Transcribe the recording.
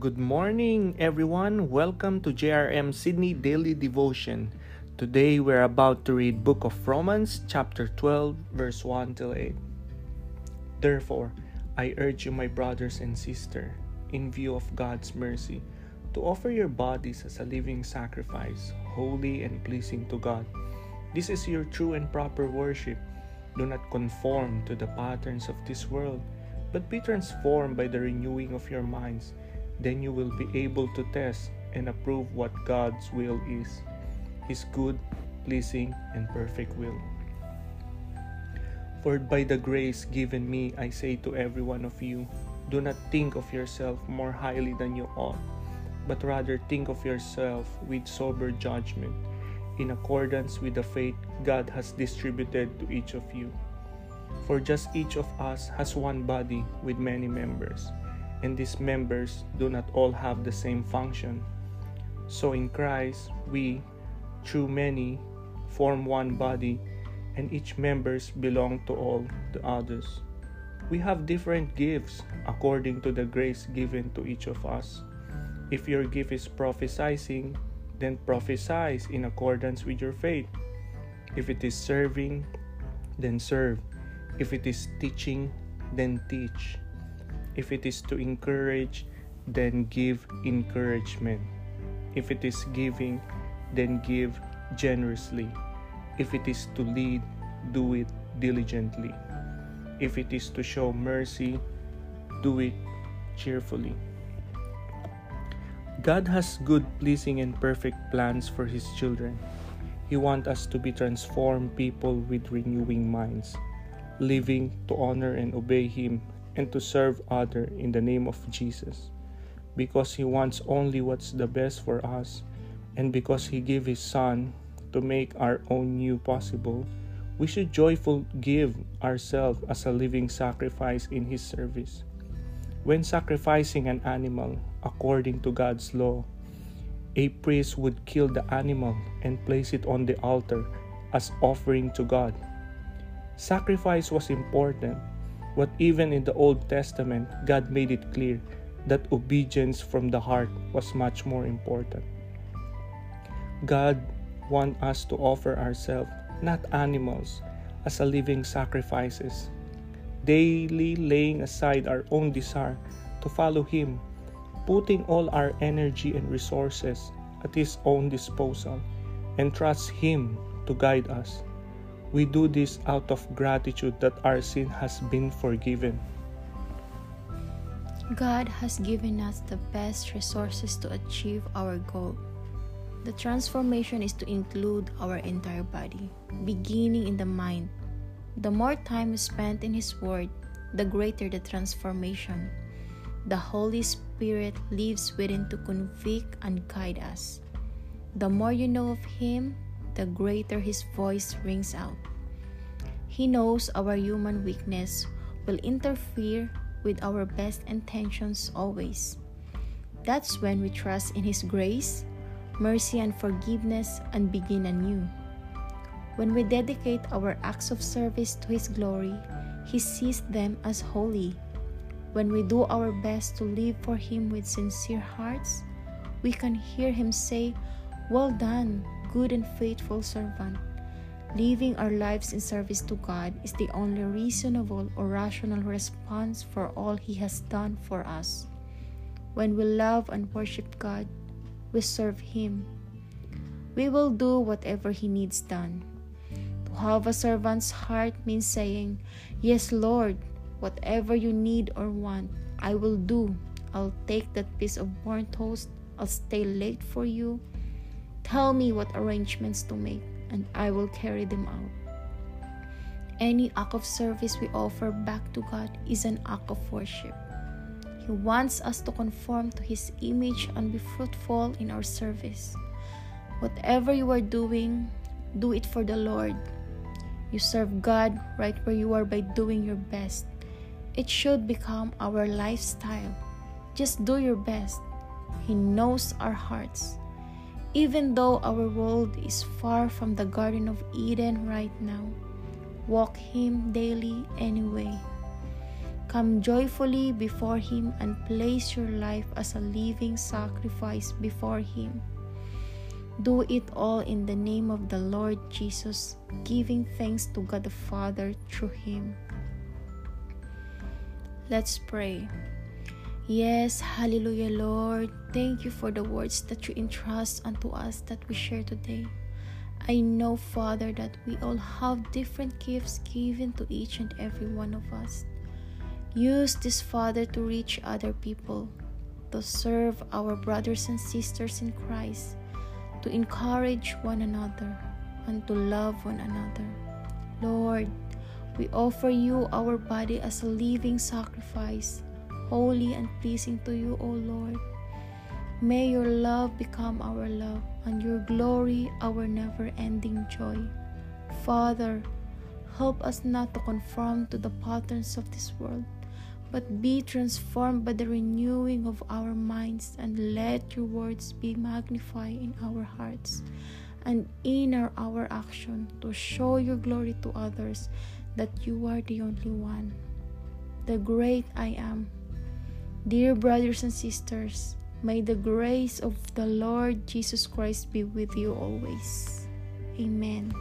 Good morning, everyone. Welcome to JRM Sydney Daily Devotion. Today we're about to read Book of Romans, chapter 12, verse 1 till 8. Therefore, I urge you, my brothers and sisters, in view of God's mercy, to offer your bodies as a living sacrifice, holy and pleasing to God. This is your true and proper worship. Do not conform to the patterns of this world, but be transformed by the renewing of your minds then you will be able to test and approve what God's will is His good, pleasing, and perfect will. For by the grace given me, I say to every one of you, do not think of yourself more highly than you ought, but rather think of yourself with sober judgment, in accordance with the faith God has distributed to each of you. For just each of us has one body with many members and these members do not all have the same function. So in Christ, we, through many, form one body, and each members belong to all the others. We have different gifts according to the grace given to each of us. If your gift is prophesying, then prophesy in accordance with your faith. If it is serving, then serve. If it is teaching, then teach. If it is to encourage, then give encouragement. If it is giving, then give generously. If it is to lead, do it diligently. If it is to show mercy, do it cheerfully. God has good, pleasing, and perfect plans for His children. He wants us to be transformed people with renewing minds, living to honor and obey Him and to serve other in the name of Jesus. Because he wants only what's the best for us and because he gave his son to make our own new possible we should joyfully give ourselves as a living sacrifice in his service. When sacrificing an animal according to God's law a priest would kill the animal and place it on the altar as offering to God sacrifice was important but even in the Old Testament, God made it clear that obedience from the heart was much more important. God wants us to offer ourselves, not animals, as a living sacrifices, daily laying aside our own desire to follow Him, putting all our energy and resources at His own disposal, and trust Him to guide us. We do this out of gratitude that our sin has been forgiven. God has given us the best resources to achieve our goal. The transformation is to include our entire body, beginning in the mind. The more time we spend in His Word, the greater the transformation. The Holy Spirit lives within to convict and guide us. The more you know of Him, the greater His voice rings out. He knows our human weakness will interfere with our best intentions always. That's when we trust in His grace, mercy, and forgiveness and begin anew. When we dedicate our acts of service to His glory, He sees them as holy. When we do our best to live for Him with sincere hearts, we can hear Him say, Well done, good and faithful servant. Living our lives in service to God is the only reasonable or rational response for all He has done for us. When we love and worship God, we serve Him. We will do whatever He needs done. To have a servant's heart means saying, Yes, Lord, whatever you need or want, I will do. I'll take that piece of burnt toast. I'll stay late for you. Tell me what arrangements to make, and I will carry them out. Any act of service we offer back to God is an act of worship. He wants us to conform to His image and be fruitful in our service. Whatever you are doing, do it for the Lord. You serve God right where you are by doing your best. It should become our lifestyle. Just do your best. He knows our hearts. Even though our world is far from the Garden of Eden right now, walk Him daily anyway. Come joyfully before Him and place your life as a living sacrifice before Him. Do it all in the name of the Lord Jesus, giving thanks to God the Father through Him. Let's pray. Yes, hallelujah, Lord. Thank you for the words that you entrust unto us that we share today. I know, Father, that we all have different gifts given to each and every one of us. Use this, Father, to reach other people, to serve our brothers and sisters in Christ, to encourage one another, and to love one another. Lord, we offer you our body as a living sacrifice, holy and pleasing to you, O Lord. May your love become our love, and your glory our never ending joy. Father, help us not to conform to the patterns of this world but be transformed by the renewing of our minds, and let your words be magnified in our hearts and in our, our action to show your glory to others that you are the only one, the great I am. Dear brothers and sisters, may the grace of the Lord Jesus Christ be with you always. Amen.